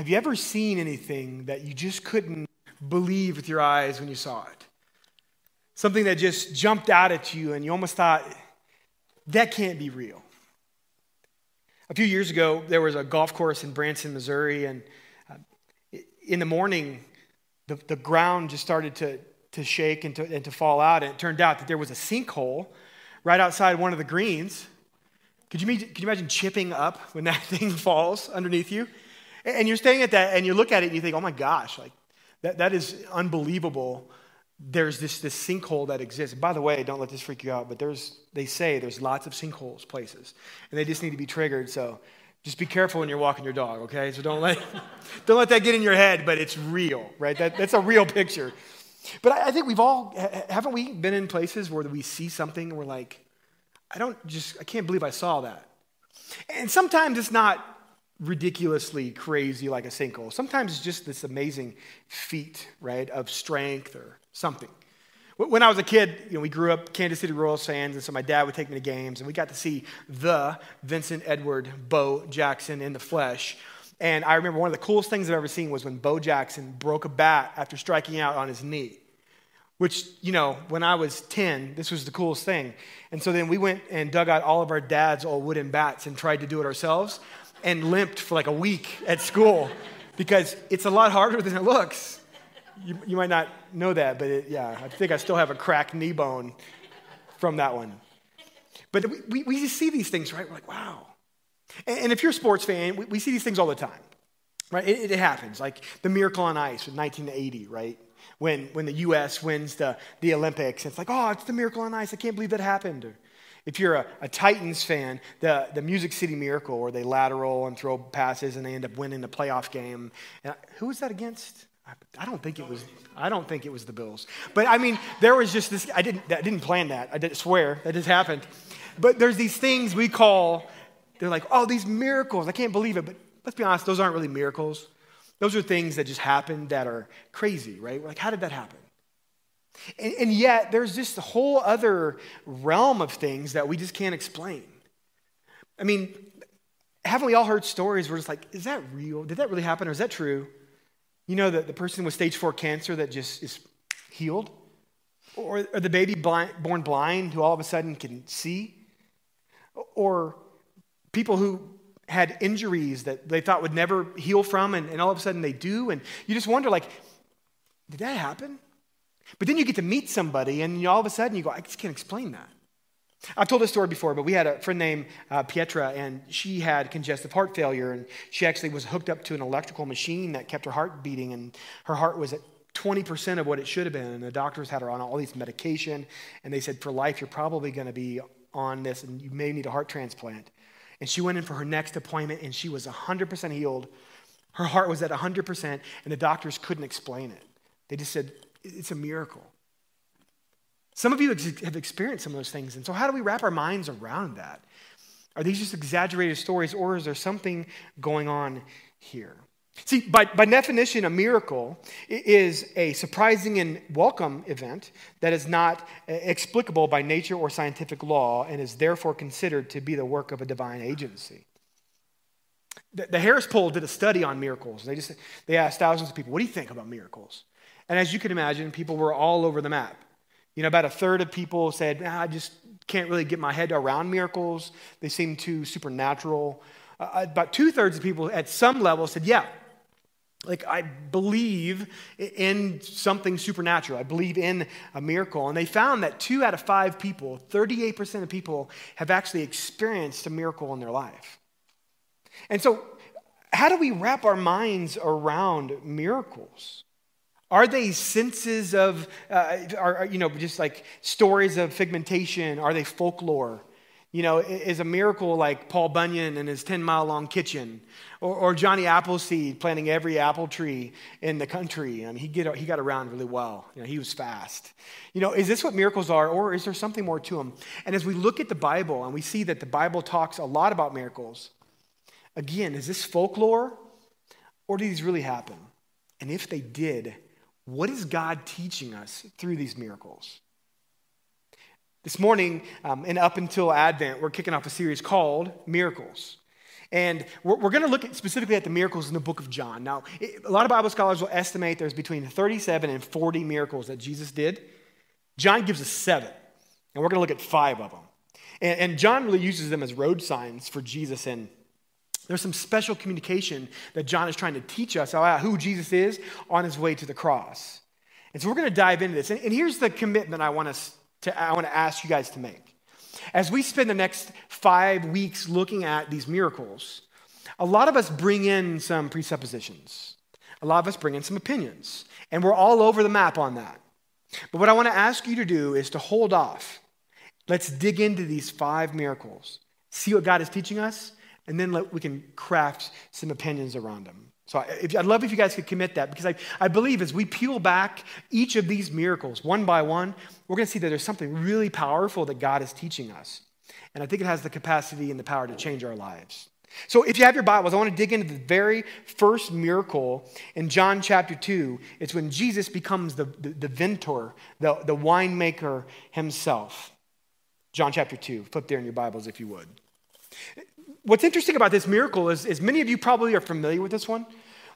have you ever seen anything that you just couldn't believe with your eyes when you saw it? Something that just jumped out at you and you almost thought, that can't be real. A few years ago, there was a golf course in Branson, Missouri, and uh, in the morning, the, the ground just started to, to shake and to, and to fall out. And it turned out that there was a sinkhole right outside one of the greens. Could you, could you imagine chipping up when that thing falls underneath you? And you're staying at that and you look at it and you think, oh my gosh, like that, that is unbelievable. There's this, this sinkhole that exists. By the way, don't let this freak you out, but there's, they say there's lots of sinkholes places and they just need to be triggered. So just be careful when you're walking your dog, okay? So don't let, don't let that get in your head, but it's real, right? That, that's a real picture. But I, I think we've all, haven't we been in places where we see something and we're like, I don't just, I can't believe I saw that. And sometimes it's not ridiculously crazy like a sinkhole. Sometimes it's just this amazing feat, right, of strength or something. When I was a kid, you know, we grew up Kansas City Royals fans, and so my dad would take me to games, and we got to see the Vincent Edward Bo Jackson in the flesh. And I remember one of the coolest things I've ever seen was when Bo Jackson broke a bat after striking out on his knee which, you know, when I was 10, this was the coolest thing. And so then we went and dug out all of our dad's old wooden bats and tried to do it ourselves and limped for like a week at school because it's a lot harder than it looks. You, you might not know that, but it, yeah, I think I still have a cracked knee bone from that one. But we, we, we just see these things, right? We're like, wow. And, and if you're a sports fan, we, we, see these things all the time, right? It, it happens. Like the Miracle on Ice in 1980, right? when, when the U.S. wins the, the Olympics. It's like, oh, it's the miracle on ice. I can't believe that happened. Or if you're a, a Titans fan, the, the Music City Miracle, where they lateral and throw passes and they end up winning the playoff game. And who was that against? I don't think it was. I don't think it was the Bills. But I mean, there was just this. I didn't. I didn't plan that. I didn't swear that just happened. But there's these things we call. They're like, oh, these miracles. I can't believe it. But let's be honest. Those aren't really miracles. Those are things that just happen that are crazy, right? like, how did that happen? And, and yet, there's this whole other realm of things that we just can't explain. I mean, haven't we all heard stories where it's like, is that real? Did that really happen or is that true? You know, the, the person with stage four cancer that just is healed? Or, or the baby blind, born blind who all of a sudden can see? Or people who had injuries that they thought would never heal from, and, and all of a sudden they do. And you just wonder, like, did that happen? But then you get to meet somebody, and all of a sudden you go, I just can't explain that. I've told this story before, but we had a friend named uh, Pietra, and she had congestive heart failure, and she actually was hooked up to an electrical machine that kept her heart beating, and her heart was at 20% of what it should have been. And the doctors had her on all these medication, and they said, for life, you're probably going to be on this, and you may need a heart transplant. And she went in for her next appointment and she was 100% healed. Her heart was at 100%, and the doctors couldn't explain it. They just said, it's a miracle. Some of you have experienced some of those things. And so, how do we wrap our minds around that? Are these just exaggerated stories, or is there something going on here? See, by, by definition, a miracle is a surprising and welcome event that is not uh, explicable by nature or scientific law and is therefore considered to be the work of a divine agency. The, the Harris Poll did a study on miracles. They, just, they asked thousands of people, What do you think about miracles? And as you can imagine, people were all over the map. You know, about a third of people said, I just can't really get my head around miracles. They seem too supernatural. Uh, about two thirds of people at some level said, Yeah, like I believe in something supernatural. I believe in a miracle. And they found that two out of five people, 38% of people, have actually experienced a miracle in their life. And so, how do we wrap our minds around miracles? Are they senses of, uh, are, you know, just like stories of figmentation? Are they folklore? You know, is a miracle like Paul Bunyan and his 10 mile long kitchen, or, or, Johnny Appleseed planting every apple tree in the country. I mean, he, get, he got around really well. You know, he was fast. You know, is this what miracles are, or is there something more to them? And as we look at the Bible and we see that the Bible talks a lot about miracles, again, is this folklore, or do these really happen? And if they did, what is God teaching us through these miracles? This morning, um, and up until Advent, we're kicking off a series called Miracles. And we're, we're going to look at specifically at the miracles in the book of John. Now, it, a lot of Bible scholars will estimate there's between 37 and 40 miracles that Jesus did. John gives us seven, and we're going to look at five of them. And, and John really uses them as road signs for Jesus and there's some special communication that John is trying to teach us about who Jesus is on his way to the cross. And so we're going to dive into this. And, and here's the commitment I want, us to, I want to ask you guys to make. As we spend the next five weeks looking at these miracles, a lot of us bring in some presuppositions. A lot of us bring in some opinions. And we're all over the map on that. But what I want to ask you to do is to hold off. Let's dig into these five miracles, see what God is teaching us, and then let, we can craft some opinions around them. So if, I'd love if you guys could commit that because I, I believe as we peel back each of these miracles one by one, we're going to see that there's something really powerful that God is teaching us. And I think it has the capacity and the power to change our lives. So if you have your Bibles, I want to dig into the very first miracle in John chapter 2. It's when Jesus becomes the, the, the vintner, the, the winemaker himself. John chapter 2. Flip there in your Bibles if you would what's interesting about this miracle is, is many of you probably are familiar with this one.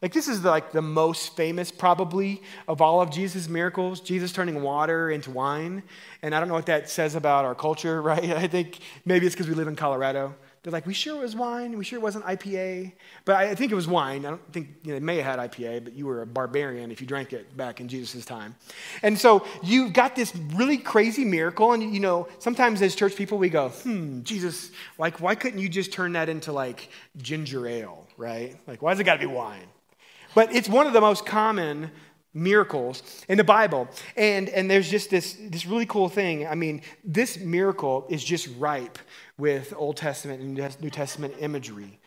Like, this is like the most famous, probably, of all of Jesus' miracles Jesus turning water into wine. And I don't know what that says about our culture, right? I think maybe it's because we live in Colorado. They're like, we sure it was wine. We sure it wasn't IPA. But I think it was wine. I don't think you know, they may have had IPA, but you were a barbarian if you drank it back in Jesus' time. And so you've got this really crazy miracle. And, you know, sometimes as church people, we go, hmm, Jesus, like, why couldn't you just turn that into like ginger ale, right? Like, why does it got to be wine? But it's one of the most common miracles in the Bible. And, and there's just this, this really cool thing. I mean, this miracle is just ripe with Old Testament and New Testament imagery.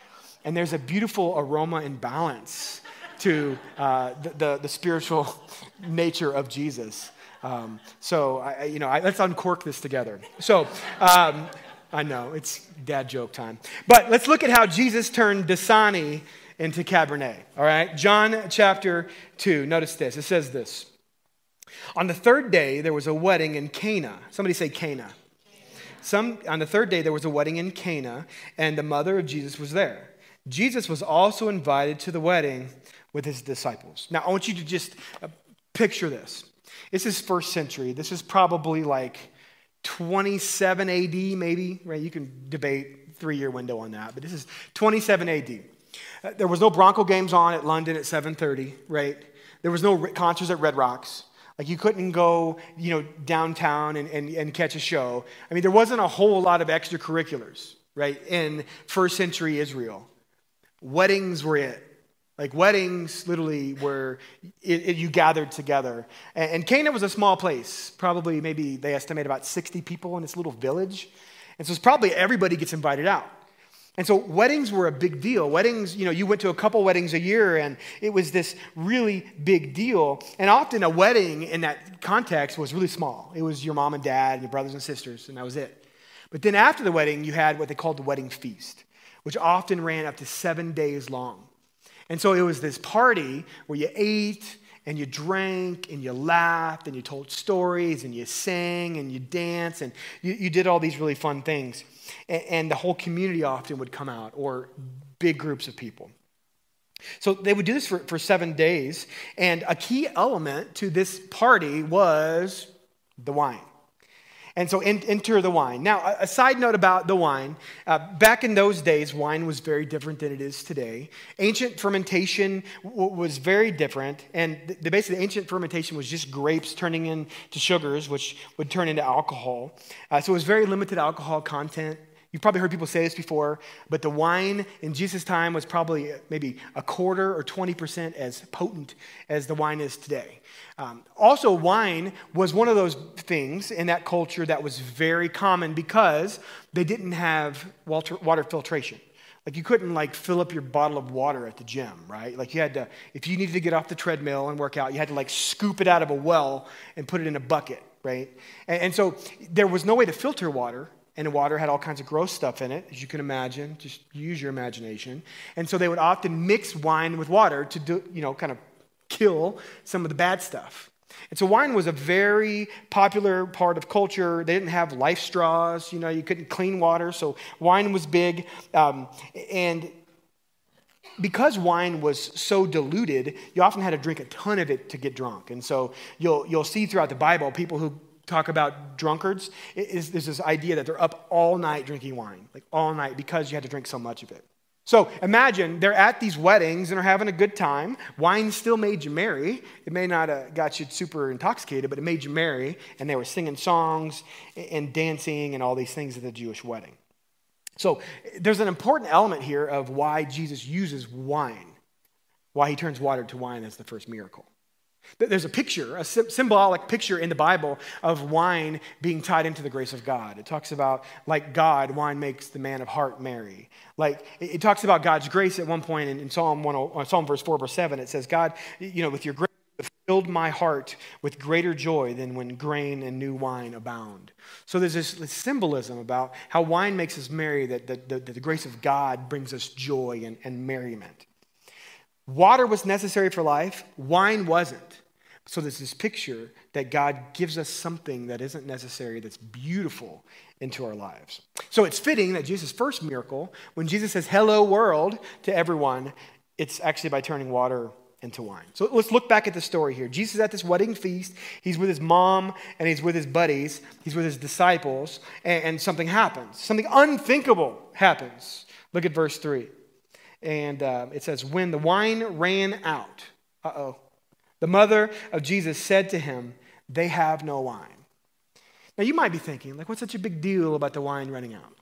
And there's a beautiful aroma and balance to uh, the, the, the, spiritual nature of Jesus. Um, so, I, you know, I, let's uncork this together. So, um, I know, it's dad joke time. But let's look at how Jesus turned Dasani into Cabernet. All right? John chapter 2. Notice this. It says this. On the third day, there was a wedding in Cana. Somebody say Cana. Some, on the third day, there was a wedding in Cana, and the mother of Jesus was there. Jesus was also invited to the wedding with his disciples. Now, I want you to just uh, picture this. This is first century. This is probably like 27 AD, maybe, right? You can debate three year window on that, but this is 27 AD. Uh, there was no Bronco games on at London at 7:30, right? There was no concerts at Red Rocks. Like you couldn't go, you know, downtown and, and, and catch a show. I mean, there wasn't a whole lot of extracurriculars, right, in first century Israel. Weddings were it. Like weddings, literally, were it, it, you gathered together. And, and Cana was a small place. Probably, maybe they estimate about 60 people in this little village. And so it's probably everybody gets invited out. And so weddings were a big deal. Weddings, you know, you went to a couple weddings a year and it was this really big deal. And often a wedding in that context was really small. It was your mom and dad and your brothers and sisters, and that was it. But then after the wedding, you had what they called the wedding feast, which often ran up to seven days long. And so it was this party where you ate and you drank and you laughed and you told stories and you sang and you danced and you, you did all these really fun things. And, the whole community often would come out or big groups of people. So they would do this for, for seven days. And a key element to this party was the wine. And so in, enter the wine. Now, a, a, side note about the wine. Uh, back in those days, wine was very different than it is today. Ancient fermentation w- was very different. And the, the basically, ancient fermentation was just grapes turning into sugars, which would turn into alcohol. Uh, so it was very limited alcohol content. You've probably heard people say this before, but the wine in Jesus' time was probably maybe a quarter or 20% as potent as the wine is today. Um, also, wine was one of those things in that culture that was very common because they didn't have water, water filtration. Like you couldn't like fill up your bottle of water at the gym, right? Like you had to, if you needed to get off the treadmill and work out, you had to like scoop it out of a well and put it in a bucket, right? And, and so there was no way to filter water and the water had all kinds of gross stuff in it, as you can imagine. Just use your imagination. And so they would often mix wine with water to do, you know, kind of kill some of the bad stuff. And so wine was a very popular part of culture. They didn't have life straws, you know, you couldn't clean water, so wine was big. Um, and because wine was so diluted, you often had to drink a ton of it to get drunk. And so you'll, you'll see throughout the Bible people who talk about drunkards, is, this idea that they're up all night drinking wine, like all night, because you had to drink so much of it. So imagine they're at these weddings and are having a good time. Wine still made you merry. It may not have got you super intoxicated, but it made you merry. And they were singing songs and dancing and all these things at the Jewish wedding. So there's an important element here of why Jesus uses wine, why he turns water to wine as the first miracle. There's a picture, a symbolic picture in the Bible of wine being tied into the grace of God. It talks about, like God, wine makes the man of heart merry. Like, it talks about God's grace at one point in, Psalm, 10, uh, Psalm verse 4, verse 7. It says, God, you know, with your grace, filled my heart with greater joy than when grain and new wine abound. So there's this, this symbolism about how wine makes us merry, that, that, that the grace of God brings us joy and, and merriment. Water was necessary for life, wine wasn't. So there's this picture that God gives us something that isn't necessary, that's beautiful into our lives. So it's fitting that Jesus' first miracle, when Jesus says, Hello, world, to everyone, it's actually by turning water into wine. So let's look back at the story here. Jesus is at this wedding feast. He's with his mom and he's with his buddies, he's with his disciples, and, and something happens. Something unthinkable happens. Look at verse 3. And uh, it says, When the wine ran out, uh oh, the mother of Jesus said to him, They have no wine. Now you might be thinking, like, what's such a big deal about the wine running out?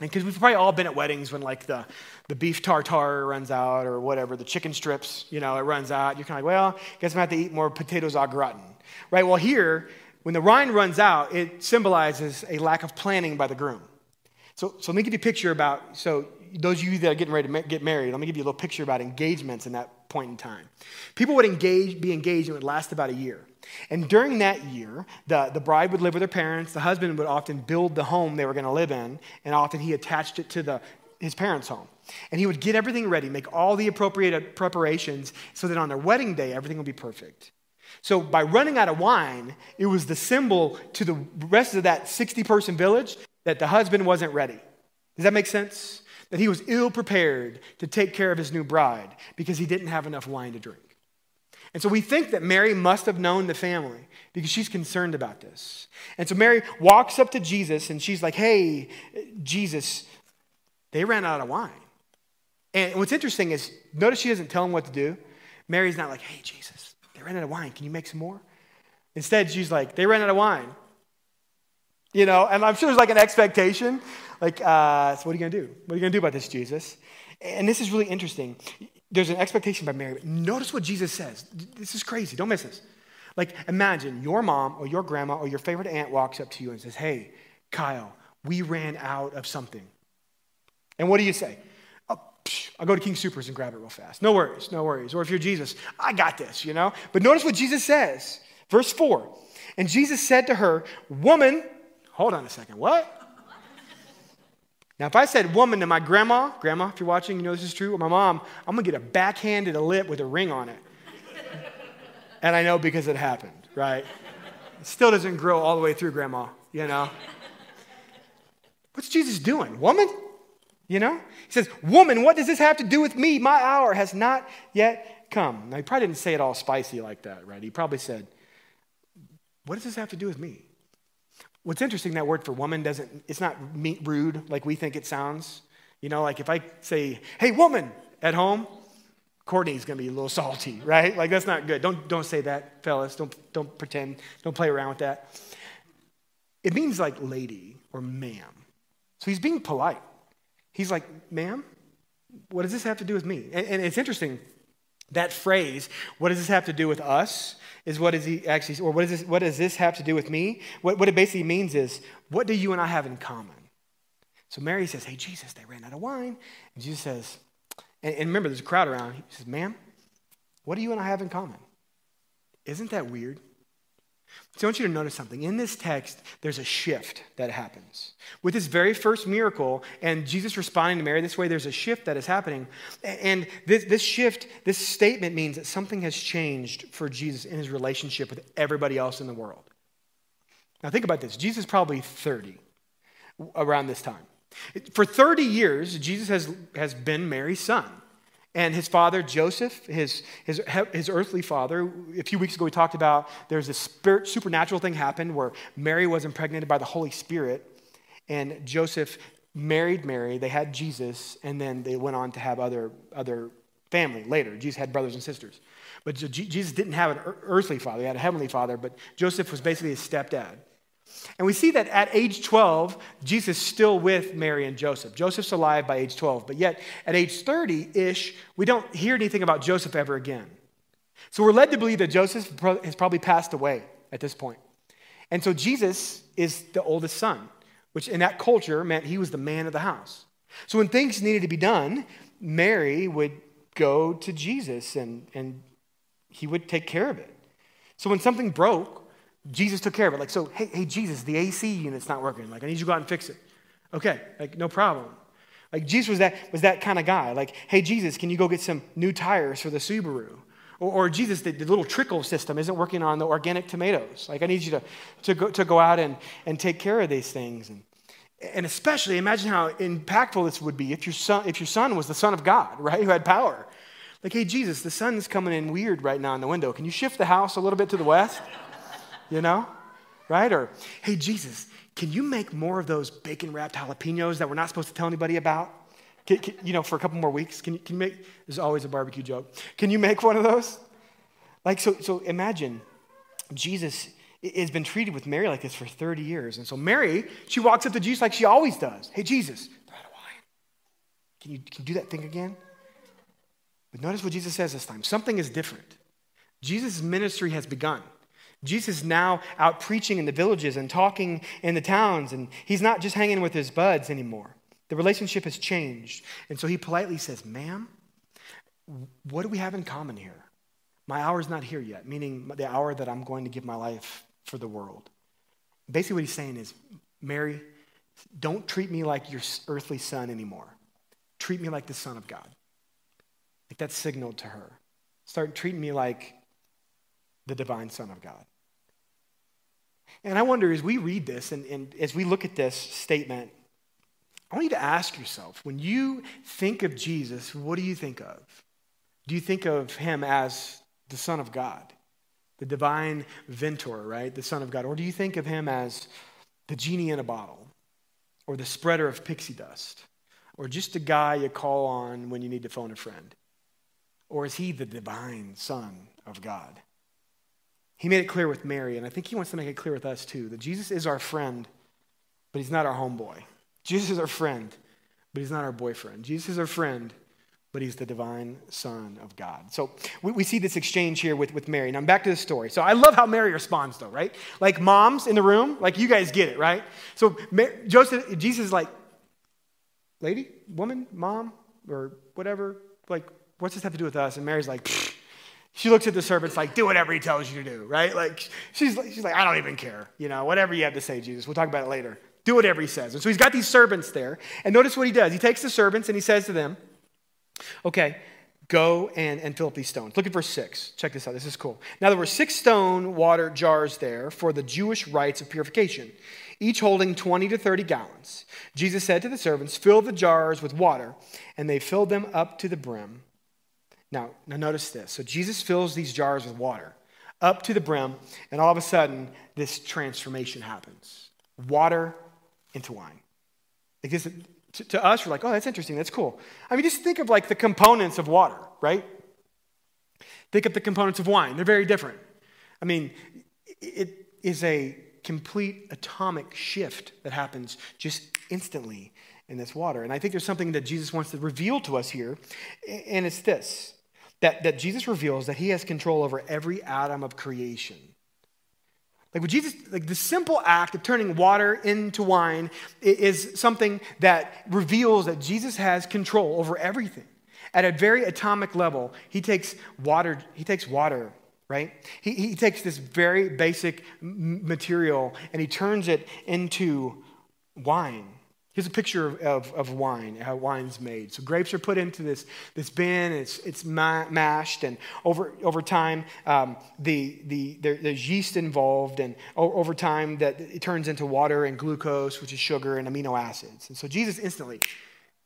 Because we've probably all been at weddings when like the, the beef tartare runs out or whatever, the chicken strips, you know, it runs out. You're kind of like, well, guess I'm going to have to eat more potatoes au gratin. Right? Well, here, when the wine runs out, it symbolizes a lack of planning by the groom. So, so let me give you a picture about, so those of you that are getting ready to get married, let me give you a little picture about engagements in that point in time. People would engage, be engaged, and it would last about a year. And during that year, the, the bride would live with her parents. The husband would often build the home they were going to live in, and often he attached it to the, his parents' home. And he would get everything ready, make all the appropriate uh, preparations so that on their wedding day, everything would be perfect. So by running out of wine, it was the symbol to the rest of that 60 person village that the husband wasn't ready. Does that make sense? That he was ill prepared to take care of his new bride because he didn't have enough wine to drink. And so we think that Mary must have known the family because she's concerned about this. And so Mary walks up to Jesus and she's like, Hey, Jesus, they ran out of wine. And what's interesting is, notice she doesn't tell him what to do. Mary's not like, Hey, Jesus, they ran out of wine. Can you make some more? Instead, she's like, They ran out of wine. You know, and I'm sure there's like an expectation. Like, uh, so what are you going to do? What are you going to do about this, Jesus? And this is really interesting. There's an expectation by Mary. Notice what Jesus says. This is crazy. Don't miss this. Like, imagine your mom or your grandma or your favorite aunt walks up to you and says, Hey, Kyle, we ran out of something. And what do you say? Oh, I'll go to King Soopers and grab it real fast. No worries, no worries. Or if you're Jesus, I got this, you know? But notice what Jesus says. Verse 4. And Jesus said to her, Woman, hold on a second, what? Now, if I said woman to my grandma, grandma, if you're watching, you know this is true, or my mom, I'm gonna get a backhanded a lip with a ring on it. and I know because it happened, right? It still doesn't grow all the way through, grandma, you know? What's Jesus doing? Woman? You know? He says, Woman, what does this have to do with me? My hour has not yet come. Now, he probably didn't say it all spicy like that, right? He probably said, What does this have to do with me? What's interesting, that word for woman doesn't, it's not rude like we think it sounds. You know, like if I say, hey, woman, at home, Courtney's gonna be a little salty, right? Like that's not good. Don't, don't say that, fellas. Don't, don't pretend, don't play around with that. It means like lady or ma'am. So he's being polite. He's like, ma'am, what does this have to do with me? And, and it's interesting, that phrase, what does this have to do with us? Is what is he actually, or what, is this, what does this have to do with me? What, what it basically means is, what do you and I have in common? So Mary says, Hey, Jesus, they ran out of wine. And Jesus says, and, and remember, there's a crowd around. He says, Ma'am, what do you and I have in common? Isn't that weird? So I want you to notice something. In this text, there's a shift that happens. With this very first miracle and Jesus responding to Mary this way, there's a shift that is happening. And this, this shift, this statement means that something has changed for Jesus in his relationship with everybody else in the world. Now, think about this Jesus is probably 30 around this time. For 30 years, Jesus has, has been Mary's son. And his father, Joseph, his, his, his earthly father, a few weeks ago we talked about there's a spirit, supernatural thing happened where Mary was impregnated by the Holy Spirit, and Joseph married Mary, they had Jesus, and then they went on to have other, other family later. Jesus had brothers and sisters. But Jesus didn't have an earthly father, he had a heavenly father, but Joseph was basically his stepdad. And we see that at age 12, Jesus is still with Mary and Joseph. Joseph's alive by age 12, but yet at age 30 ish, we don't hear anything about Joseph ever again. So we're led to believe that Joseph has probably passed away at this point. And so Jesus is the oldest son, which in that culture meant he was the man of the house. So when things needed to be done, Mary would go to Jesus and, and he would take care of it. So when something broke, Jesus took care of it. Like, so, hey, hey, Jesus, the AC unit's not working. Like, I need you to go out and fix it. Okay, like, no problem. Like, Jesus was that, was that kind of guy. Like, hey, Jesus, can you go get some new tires for the Subaru? Or, or Jesus, the, the, little trickle system isn't working on the organic tomatoes. Like, I need you to, to, go, to go out and, and take care of these things. And, and especially, imagine how impactful this would be if your, son, if your son was the Son of God, right, who had power. Like, hey, Jesus, the sun's coming in weird right now in the window. Can you shift the house a little bit to the west? You know? Right? Or, hey, Jesus, can you make more of those bacon wrapped jalapenos that we're not supposed to tell anybody about? Can, can, you know, for a couple more weeks? Can you, can you make, there's always a barbecue joke. Can you make one of those? Like, so, so imagine Jesus has been treated with Mary like this for 30 years. And so Mary, she walks up to Jesus like she always does. Hey, Jesus, wine. Can you, can you do that thing again? But notice what Jesus says this time. Something is different. Jesus' ministry has begun. Jesus is now out preaching in the villages and talking in the towns, and he's not just hanging with his buds anymore. The relationship has changed. And so he politely says, Ma'am, what do we have in common here? My hour is not here yet, meaning the hour that I'm going to give my life for the world. Basically, what he's saying is, Mary, don't treat me like your earthly son anymore. Treat me like the Son of God. Like that signaled to her. Start treating me like the divine Son of God. And I wonder as we read this and, and as we look at this statement, I want you to ask yourself when you think of Jesus, what do you think of? Do you think of him as the Son of God, the divine vintner, right? The Son of God. Or do you think of him as the genie in a bottle, or the spreader of pixie dust, or just a guy you call on when you need to phone a friend? Or is he the divine Son of God? He made it clear with Mary, and I think he wants to make it clear with us too that Jesus is our friend, but he's not our homeboy. Jesus is our friend, but he's not our boyfriend. Jesus is our friend, but he's the divine Son of God. So we, we see this exchange here with, with Mary. Now, I'm back to the story. So I love how Mary responds, though, right? Like moms in the room, like you guys get it, right? So Mary, Joseph, Jesus is like, lady, woman, mom, or whatever, like, what's this have to do with us? And Mary's like, Pfft she looks at the servants like, do whatever he tells you to do, right? Like, she's, she's like, I don't even care. You know, whatever you have to say, Jesus. We'll talk about it later. Do whatever he says. And so he's got these servants there. And notice what he does. He takes the servants and he says to them, okay, go and, and fill up these stones. Look at verse 6. Check this out. This is cool. Now, there were six stone water jars there for the Jewish rites of purification, each holding 20 to 30 gallons. Jesus said to the servants, Fill the jars with water. And they filled them up to the brim. Now, now notice this. So Jesus fills these jars with water up to the brim, and all of a sudden, this transformation happens. Water into wine. Like this, to, to us, we're like, oh, that's interesting. That's cool. I mean, just think of like the components of water, right? Think of the components of wine. They're very different. I mean, it is a complete atomic shift that happens just instantly in this water. And I think there's something that Jesus wants to reveal to us here, and it's this that, that Jesus reveals that he has control over every atom of creation. Like with Jesus, like the simple act of turning water into wine is something that reveals that Jesus has control over everything. At a very atomic level, he takes water, he takes water, right? He, he takes this very basic material and he turns it into wine. Here's a picture of, of, of, wine, how wine's made. So grapes are put into this, this bin, it's, it's ma- mashed, and over, over time, um, the, the, there, there's yeast involved, and over time, that it turns into water and glucose, which is sugar, and amino acids. And so Jesus instantly,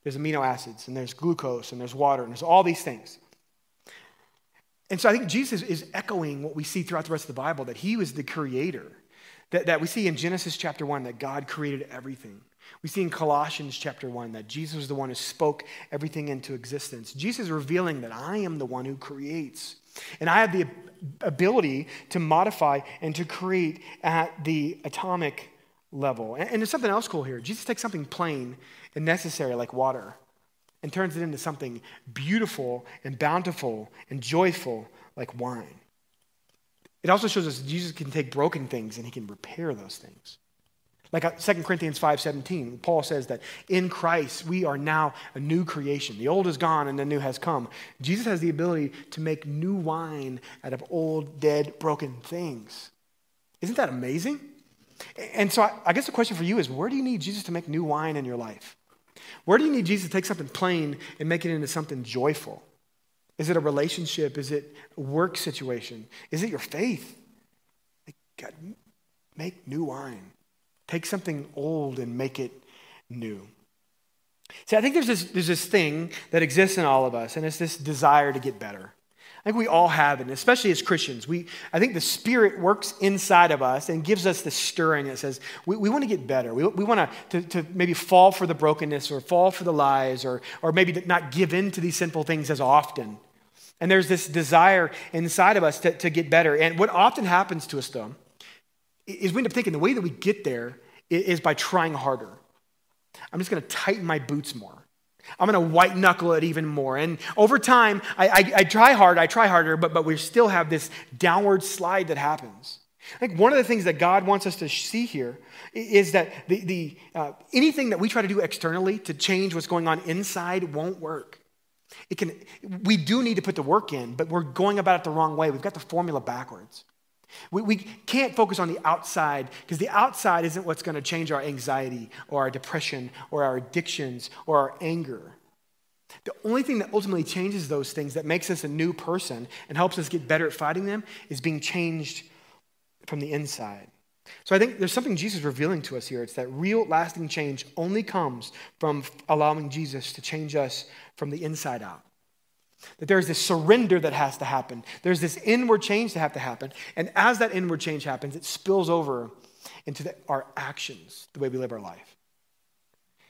There's amino acids, and there's glucose, and there's water, and there's all these things. And so I think Jesus is echoing what we see throughout the rest of the Bible that he was the creator. That, that we see in Genesis chapter 1 that God created everything. We see in Colossians chapter 1 that Jesus was the one who spoke everything into existence. Jesus is revealing that I am the one who creates. And I have the ability to modify and to create at the atomic level. And, and there's something else cool here. Jesus takes something plain and necessary like water and turns it into something beautiful and bountiful and joyful like wine. It also shows us Jesus can take broken things and he can repair those things. Like 2 uh, Corinthians 5:17, Paul says that in Christ we are now a new creation. The old is gone and the new has come. Jesus has the ability to make new wine out of old, dead, broken things. Isn't that amazing? And so I, guess the question for you is where do you need Jesus to make new wine in your life? Where do you need Jesus to take something plain and make it into something joyful? Is it a relationship? Is it a work situation? Is it your faith? God, make new wine. Take something old and make it new. See, I think there's this, there's this thing that exists in all of us, and it's this desire to get better. I think we all have it, especially as Christians. We, I think the Spirit works inside of us and gives us the stirring that says we, we want to get better. We, we want to, to maybe fall for the brokenness or fall for the lies or, or maybe not give in to these sinful things as often. And there's this desire inside of us to, to get better. And what often happens to us, though, is we end up thinking the way that we get there is by trying harder. I'm just going to tighten my boots more. I'm going to white knuckle it even more. And over time, I, I, I, try hard, I try harder, but, but we still have this downward slide that happens. I think one of the things that God wants us to see here is that the, the, uh, anything that we try to do externally to change what's going on inside won't work. It can, we do need to put the work in, but we're going about it the wrong way. We've got the formula backwards. We, we can't focus on the outside because the outside isn't what's going to change our anxiety or our depression or our addictions or our anger. The only thing that ultimately changes those things, that makes us a new person and helps us get better at fighting them, is being changed from the inside. So I think there's something Jesus is revealing to us here. It's that real lasting change only comes from allowing Jesus to change us from the inside out. That there's this surrender that has to happen. There's this inward change that have to happen. And as that inward change happens, it spills over into the, our actions, the way we live our life.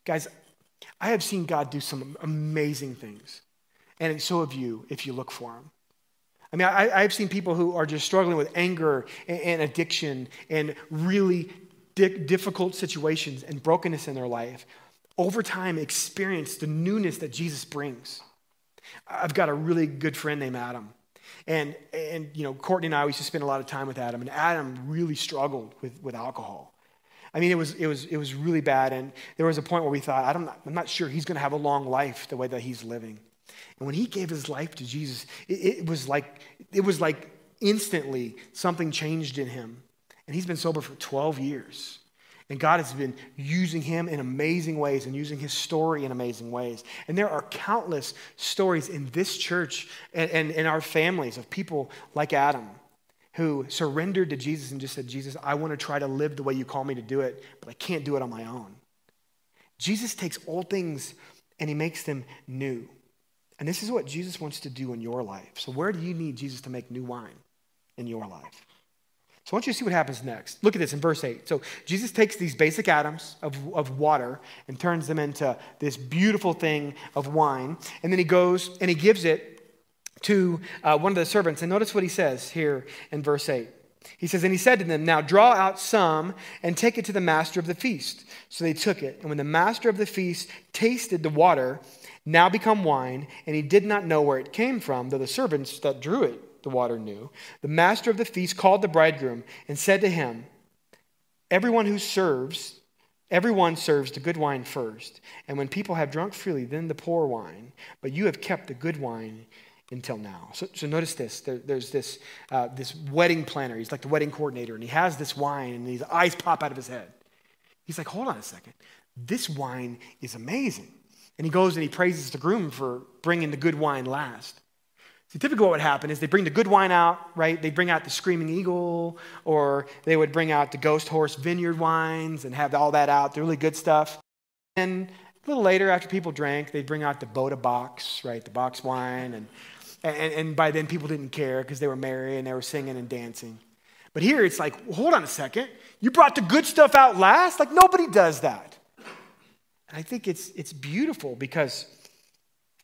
Guys, I have seen God do some amazing things. And so have you if you look for Him. I mean, I, have seen people who are just struggling with anger and, and addiction and really di- difficult situations and brokenness in their life over time experience the newness that Jesus brings. I've got a really good friend named Adam. And, and you know, Courtney and I used to spend a lot of time with Adam, and Adam really struggled with, with alcohol. I mean, it was, it, was, it was really bad, and there was a point where we thought, I'm not, I'm not sure he's going to have a long life the way that he's living. And when he gave his life to Jesus, it, it, was like, it was like instantly something changed in him. And he's been sober for 12 years. And God has been using him in amazing ways and using his story in amazing ways. And there are countless stories in this church and, and in our families of people like Adam who surrendered to Jesus and just said, Jesus, I want to try to live the way you call me to do it, but I can't do it on my own. Jesus takes old things and he makes them new. And this is what Jesus wants to do in your life. So, where do you need Jesus to make new wine in your life? So I want you to see what happens next. Look at this in verse 8. So Jesus takes these basic atoms of, of water and turns them into this beautiful thing of wine. And then he goes and he gives it to uh, one of the servants. And notice what he says here in verse 8. He says, And he said to them, Now draw out some and take it to the master of the feast. So they took it. And when the master of the feast tasted the water, now become wine, and he did not know where it came from, though the servants that drew it the water knew, the master of the feast called the bridegroom and said to him, Everyone who serves, everyone serves the good wine first, and when people have drunk freely, then the poor wine. But you have kept the good wine until now. So, so notice this. There, there's this, uh, this wedding planner. He's like the wedding coordinator, and he has this wine, and his eyes pop out of his head. He's like, hold on a second. This wine is amazing. And he goes and he praises the groom for bringing the good wine last. See, typically what would happen is they bring the good wine out, right? They bring out the Screaming Eagle, or they would bring out the Ghost Horse Vineyard wines and have all that out, the really good stuff. And A little later, after people drank, they'd bring out the Bota box, right? The box wine. And, and, and by then, people didn't care because they were merry and they were singing and dancing. But here, it's like, well, hold on a second. You brought the good stuff out last? Like, nobody does that. And I think it's, it's beautiful because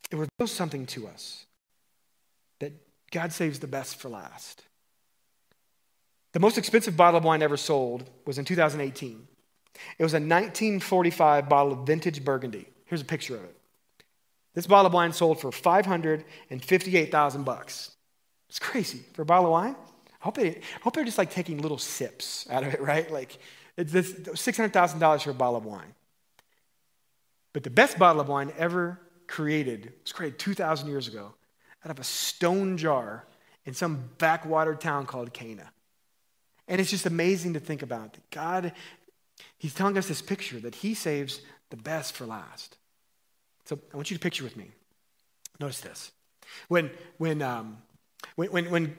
it reveals something to us God saves the best for last. The most expensive bottle of wine ever sold was in 2018. It was a 1945 bottle of vintage Burgundy. Here's a picture of it. This bottle of wine sold for 558,000 bucks. It's crazy for a bottle of wine. I hope, they, I hope they're just like taking little sips out of it, right? Like it's this $600,000 for a bottle of wine. But the best bottle of wine ever created was created 2,000 years ago out of a stone jar in some backwater town called Cana. And it's just amazing to think about that God, He's telling us this picture that He saves the best for last. So I want you to picture with me. Notice this. When, when, um, when, when, when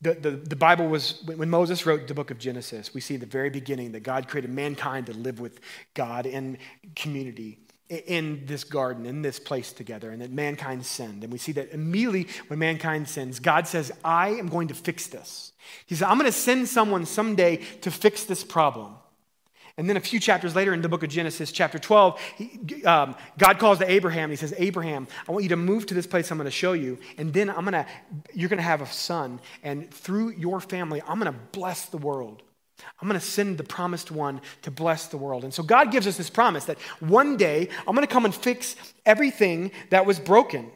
the, the, the Bible was, when Moses wrote the book of Genesis, we see at the very beginning that God created mankind to live with God in community in this garden, in this place together, and that mankind sinned. And we see that immediately when mankind sins, God says, I am going to fix this. He says, I'm going to send someone someday to fix this problem. And then a few chapters later in the book of Genesis, chapter 12, he, um, God calls to Abraham. He says, Abraham, I want you to move to this place I'm going to show you. And then I'm going to, you're going to have a son. And through your family, I'm going to bless the world. I'm going to send the promised one to bless the world. And so God gives us this promise that one day I'm going to come and fix everything that was broken.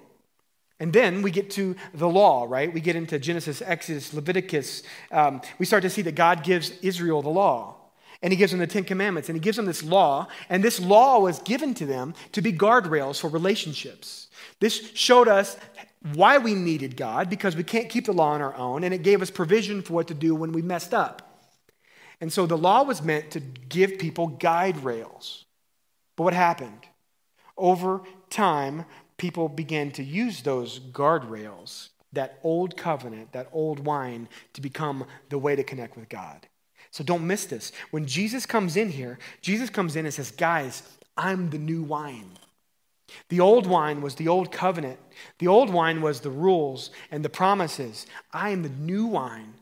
And then we get to the law, right? We get into Genesis, Exodus, Leviticus. Um, we start to see that God gives Israel the law. And he gives them the Ten Commandments. And he gives them this law. And this law was given to them to be guardrails for relationships. This showed us why we needed God because we can't keep the law on our own. And it gave us provision for what to do when we messed up. And so the law was meant to give people guide rails. But what happened? Over time, people began to use those guardrails, that old covenant, that old wine, to become the way to connect with God. So don't miss this. When Jesus comes in here, Jesus comes in and says, Guys, I'm the new wine. The old wine was the old covenant. The old wine was the rules and the promises. I am the new wine.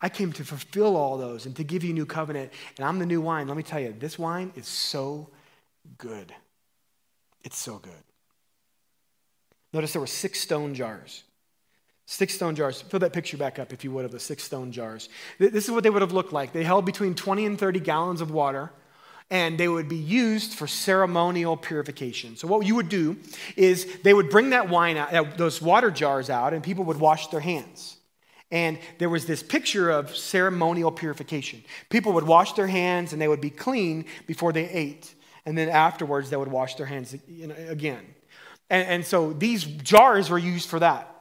I came to fulfill all those and to give you new covenant. And I'm the new wine. Let me tell you, this wine is so good. It's so good. Notice there were six stone jars. Six stone jars. Fill that picture back up, if you would, of the six stone jars. This is what they would have looked like. They held between 20 and 30 gallons of water, and they would be used for ceremonial purification. So, what you would do is they would bring that wine out, those water jars out, and people would wash their hands. And there was this picture of ceremonial purification. People would wash their hands and they would be clean before they ate. And then afterwards, they would wash their hands again. And, and so these jars were used for that.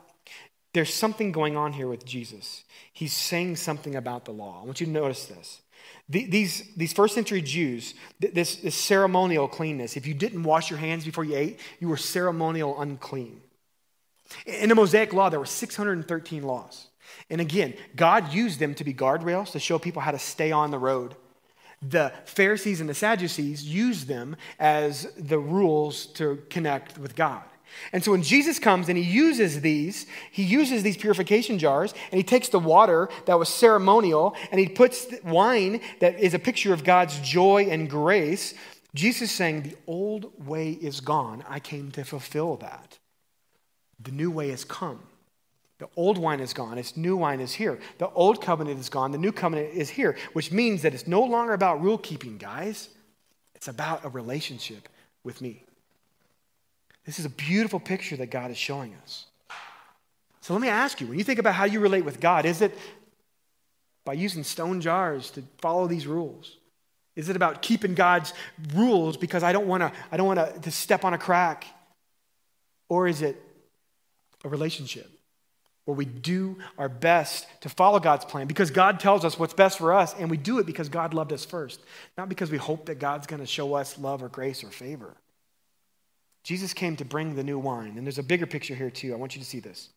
There's something going on here with Jesus. He's saying something about the law. I want you to notice this. These, these first century Jews, this, this ceremonial cleanness, if you didn't wash your hands before you ate, you were ceremonial unclean. In the Mosaic Law, there were 613 laws. And again, God used them to be guardrails to show people how to stay on the road. The Pharisees and the Sadducees used them as the rules to connect with God. And so when Jesus comes and he uses these, he uses these purification jars and he takes the water that was ceremonial and he puts wine that is a picture of God's joy and grace. Jesus saying, The old way is gone. I came to fulfill that. The new way has come. The old wine is gone, its new wine is here. The old covenant is gone, the new covenant is here, which means that it's no longer about rule keeping, guys. It's about a relationship with me. This is a beautiful picture that God is showing us. So let me ask you when you think about how you relate with God, is it by using stone jars to follow these rules? Is it about keeping God's rules because I don't want to I don't want to step on a crack? Or is it a relationship? Where we do our best to follow God's plan because God tells us what's best for us, and we do it because God loved us first, not because we hope that God's going to show us love or grace or favor. Jesus came to bring the new wine, and there's a bigger picture here too. I want you to see this.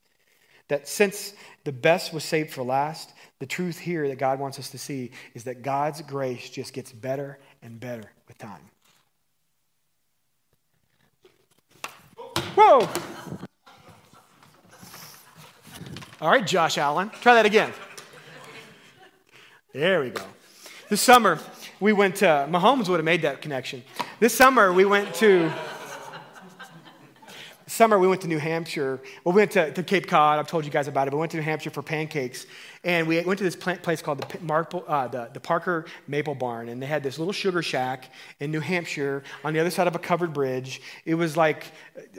That since the best was saved for last, the truth here that God wants us to see is that God's grace just gets better and better with time. Whoa. All right, Josh Allen, try that again. There we go. This summer, we went to, Mahomes would have made that connection. This summer, we went to, summer we went to New Hampshire. Well, we went to, to, Cape Cod. I've told you guys about it. But we went to New Hampshire for pancakes. And we went to this place called the, Marple, uh, the, the, Parker Maple Barn. And they had this little sugar shack in New Hampshire on the other side of a covered bridge. It was like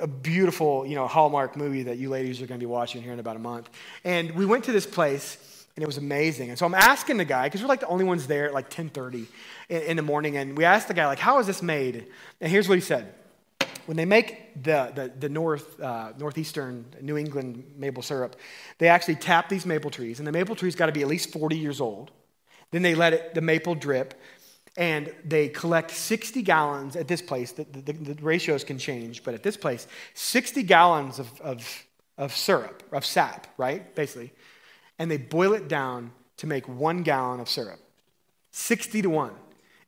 a beautiful, you know, Hallmark movie that you ladies are going to be watching here in about a month. And we went to this place and it was amazing. And so I'm asking the guy, because we're like the only ones there at like 1030 in, in the morning. And we asked the guy, like, how is this made? And here's what he said when they make the, the, the north, uh, northeastern New England maple syrup, they actually tap these maple trees, and the maple tree's got to be at least 40 years old. Then they let it, the maple drip, and they collect 60 gallons at this place. The, the, the ratios can change, but at this place, 60 gallons of, of, of syrup, of sap, right? Basically. And they boil it down to make one gallon of syrup. 60 to 1.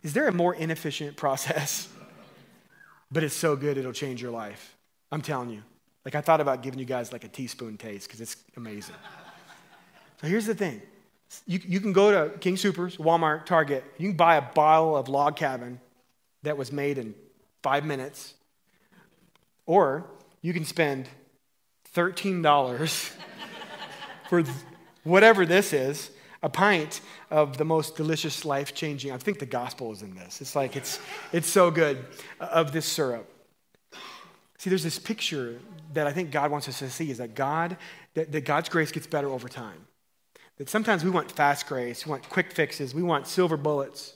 Is there a more inefficient process? But it's so good it'll change your life. I'm telling you. Like I thought about giving you guys like a teaspoon taste because it's amazing. so here's the thing. You, you can go to King Soopers, Walmart, Target. You can buy a bottle of log cabin that was made in five minutes. Or you can spend $13 for whatever this is a pint of the most delicious, life changing. I think the gospel is in this. It's like, it's, it's so good uh, of this syrup. See, there's this picture that I think God wants us to see is that God, that, that God's grace gets better over time. That sometimes we want fast grace, we want quick fixes, we want silver bullets.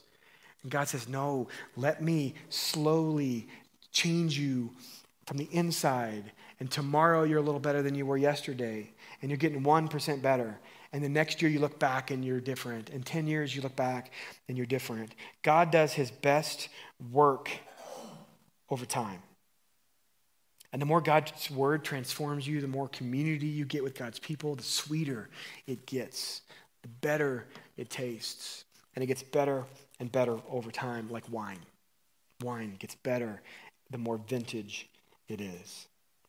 And God says, No, let me slowly change you from the inside. And tomorrow you're a little better than you were yesterday. And you're getting 1% better. And the next year you look back and you're different. In 10 years you look back and you're different. God does his best work over time. And the more God's word transforms you, the more community you get with God's people, the sweeter it gets, the better it tastes. And it gets better and better over time, like wine. Wine gets better the more vintage it is.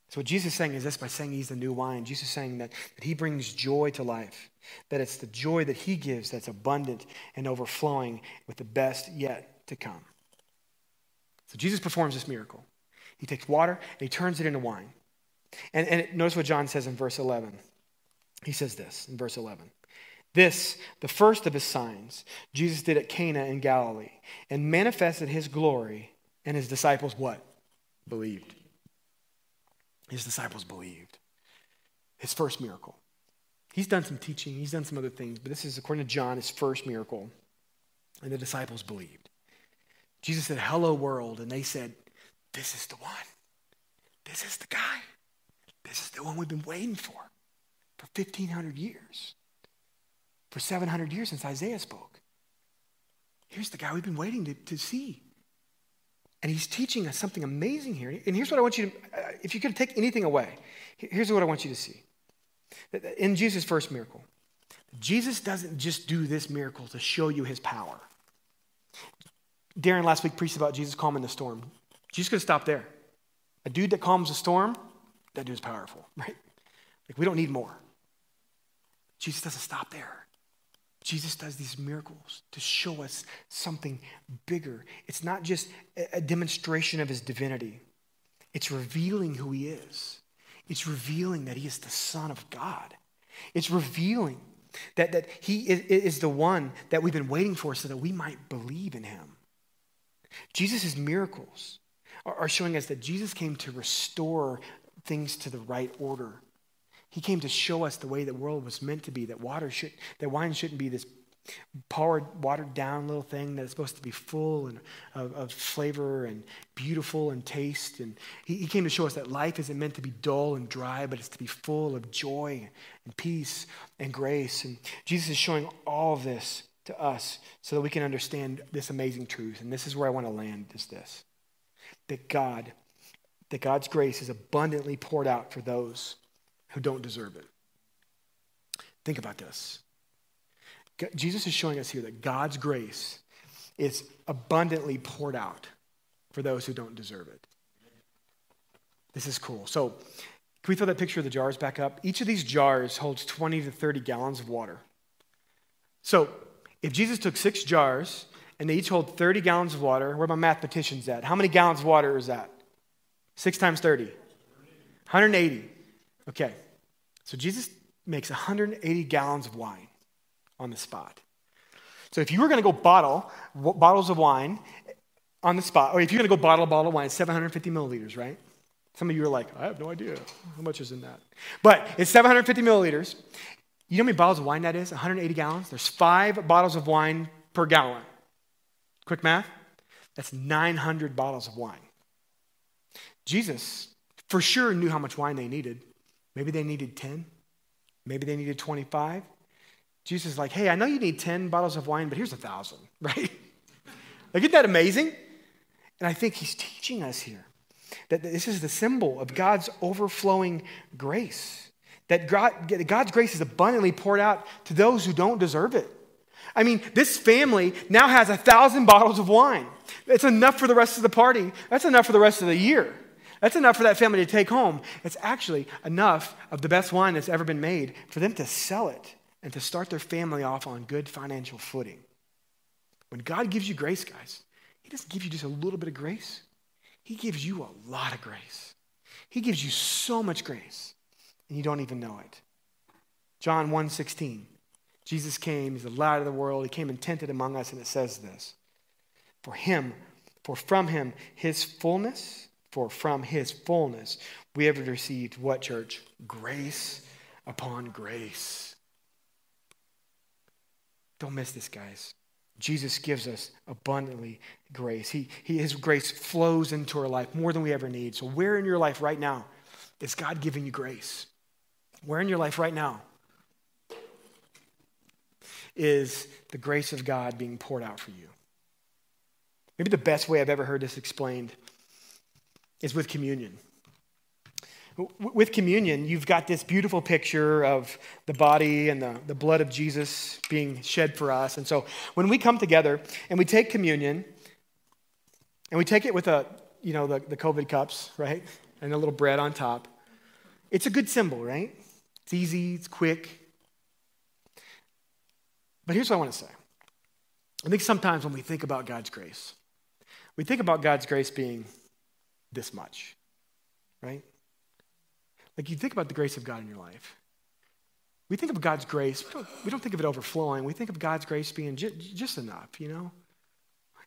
So, what Jesus is saying is this by saying he's the new wine. Jesus is saying that, that he brings joy to life, that it's the joy that he gives that's abundant and overflowing with the best yet to come. So, Jesus performs this miracle. He takes water and he turns it into wine. And, and notice what John says in verse 11. He says this in verse 11. This, the first of his signs, Jesus did at Cana in Galilee and manifested his glory, and his disciples what? Believed. His disciples believed. His first miracle. He's done some teaching, he's done some other things, but this is, according to John, his first miracle. And the disciples believed. Jesus said, Hello, world. And they said, This is the one. This is the guy. This is the one we've been waiting for for 1,500 years, for 700 years since Isaiah spoke. Here's the guy we've been waiting to, to see. And he's teaching us something amazing here. And here's what I want you to, uh, if you could take anything away, here's what I want you to see. In Jesus' first miracle, Jesus doesn't just do this miracle to show you his power. Darren last week preached about Jesus calming the storm. Jesus could have stopped there. A dude that calms a storm, that dude's powerful, right? Like we don't need more. Jesus doesn't stop there. Jesus does these miracles to show us something bigger. It's not just a demonstration of his divinity, it's revealing who he is. It's revealing that he is the Son of God. It's revealing that, that he is, is the one that we've been waiting for so that we might believe in him. Jesus' miracles are, are showing us that Jesus came to restore things to the right order he came to show us the way the world was meant to be, that water should, that wine shouldn't be this powered, watered down little thing that is supposed to be full and, of, of flavor and beautiful and taste. And he, he came to show us that life isn't meant to be dull and dry, but it's to be full of joy and peace and grace. And Jesus is showing all of this to us so that we can understand this amazing truth. And this is where I want to land is this. That God, that God's grace is abundantly poured out for those who don't deserve it. Think about this. Jesus is showing us here that God's grace is abundantly poured out for those who don't deserve it. This is cool. So, can we throw that picture of the jars back up? Each of these jars holds 20 to 30 gallons of water. So, if Jesus took six jars and they each hold 30 gallons of water, where my mathematicians at? How many gallons of water is that? Six times 30. 180. Okay. So Jesus makes 180 gallons of wine on the spot. So if you were going to go bottle bottles of wine on the spot, or if you're going to go bottle a bottle of wine, 750 milliliters, right? Some of you are like, I have no idea. How much is in that? But it's 750 milliliters. You know how many bottles of wine that is? 180 gallons? There's five bottles of wine per gallon. Quick math? That's 900 bottles of wine. Jesus, for sure, knew how much wine they needed. Maybe they needed 10. Maybe they needed 25. Jesus is like, hey, I know you need 10 bottles of wine, but here's a thousand, right? like, isn't that amazing? And I think he's teaching us here that this is the symbol of God's overflowing grace. That God, God's grace is abundantly poured out to those who don't deserve it. I mean, this family now has a thousand bottles of wine. It's enough for the rest of the party. That's enough for the rest of the year. That's enough for that family to take home. It's actually enough of the best wine that's ever been made for them to sell it and to start their family off on good financial footing. When God gives you grace, guys, He doesn't give you just a little bit of grace, He gives you a lot of grace. He gives you so much grace, and you don't even know it. John 1 16. Jesus came, He's the light of the world. He came and tented among us, and it says this For Him, for from Him, His fullness for from his fullness we have received what, church? Grace upon grace. Don't miss this, guys. Jesus gives us abundantly grace. He, he, his grace flows into our life more than we ever need. So, where in your life right now is God giving you grace? Where in your life right now is the grace of God being poured out for you? Maybe the best way I've ever heard this explained is with communion. With communion, you've got this beautiful picture of the body and the, the blood of Jesus being shed for us. And so when we come together and we take communion, and we take it with a, you know, the, the COVID cups, right? And a little bread on top. It's a good symbol, right? It's easy, it's quick. But here's what I want to say. I think sometimes when we think about God's grace, we think about God's grace being this much, right? Like you think about the grace of God in your life. We think of God's grace, we don't, we don't think of it overflowing. We think of God's grace being j- just enough, you know?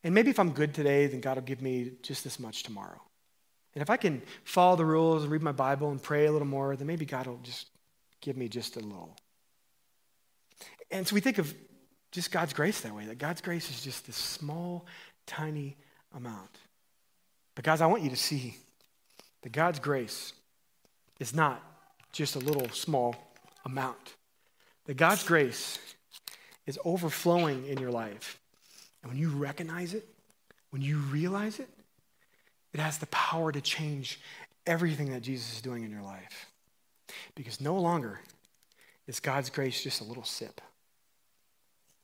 And maybe if I'm good today, then God will give me just this much tomorrow. And if I can follow the rules and read my Bible and pray a little more, then maybe God will just give me just a little. And so we think of just God's grace that way, that God's grace is just this small, tiny amount. But, guys, I want you to see that God's grace is not just a little small amount. That God's grace is overflowing in your life. And when you recognize it, when you realize it, it has the power to change everything that Jesus is doing in your life. Because no longer is God's grace just a little sip,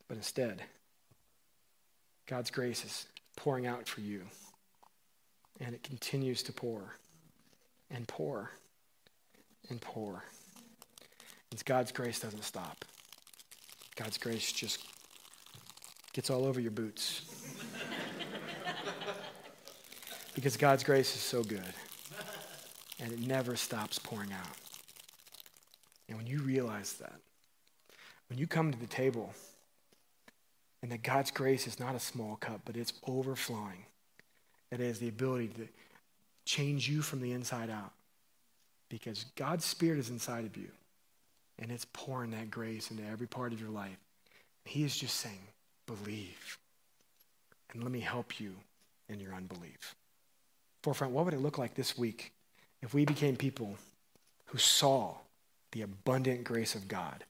but instead, God's grace is pouring out for you. And it continues to pour and pour and pour. And God's grace doesn't stop. God's grace just gets all over your boots. because God's grace is so good. And it never stops pouring out. And when you realize that, when you come to the table, and that God's grace is not a small cup, but it's overflowing that has the ability to change you from the inside out. Because God's Spirit is inside of you, and it's pouring that grace into every part of your life. He is just saying, believe, and let me help you in your unbelief. Forefront, what would it look like this week if we became people who saw the abundant grace of God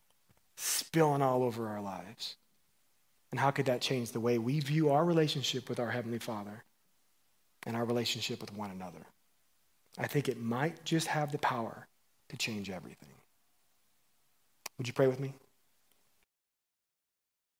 spilling all over our lives? And how could that change the way we view our relationship with our Heavenly Father and our relationship with one another. I think it might just have the power to change everything. Would you pray with me?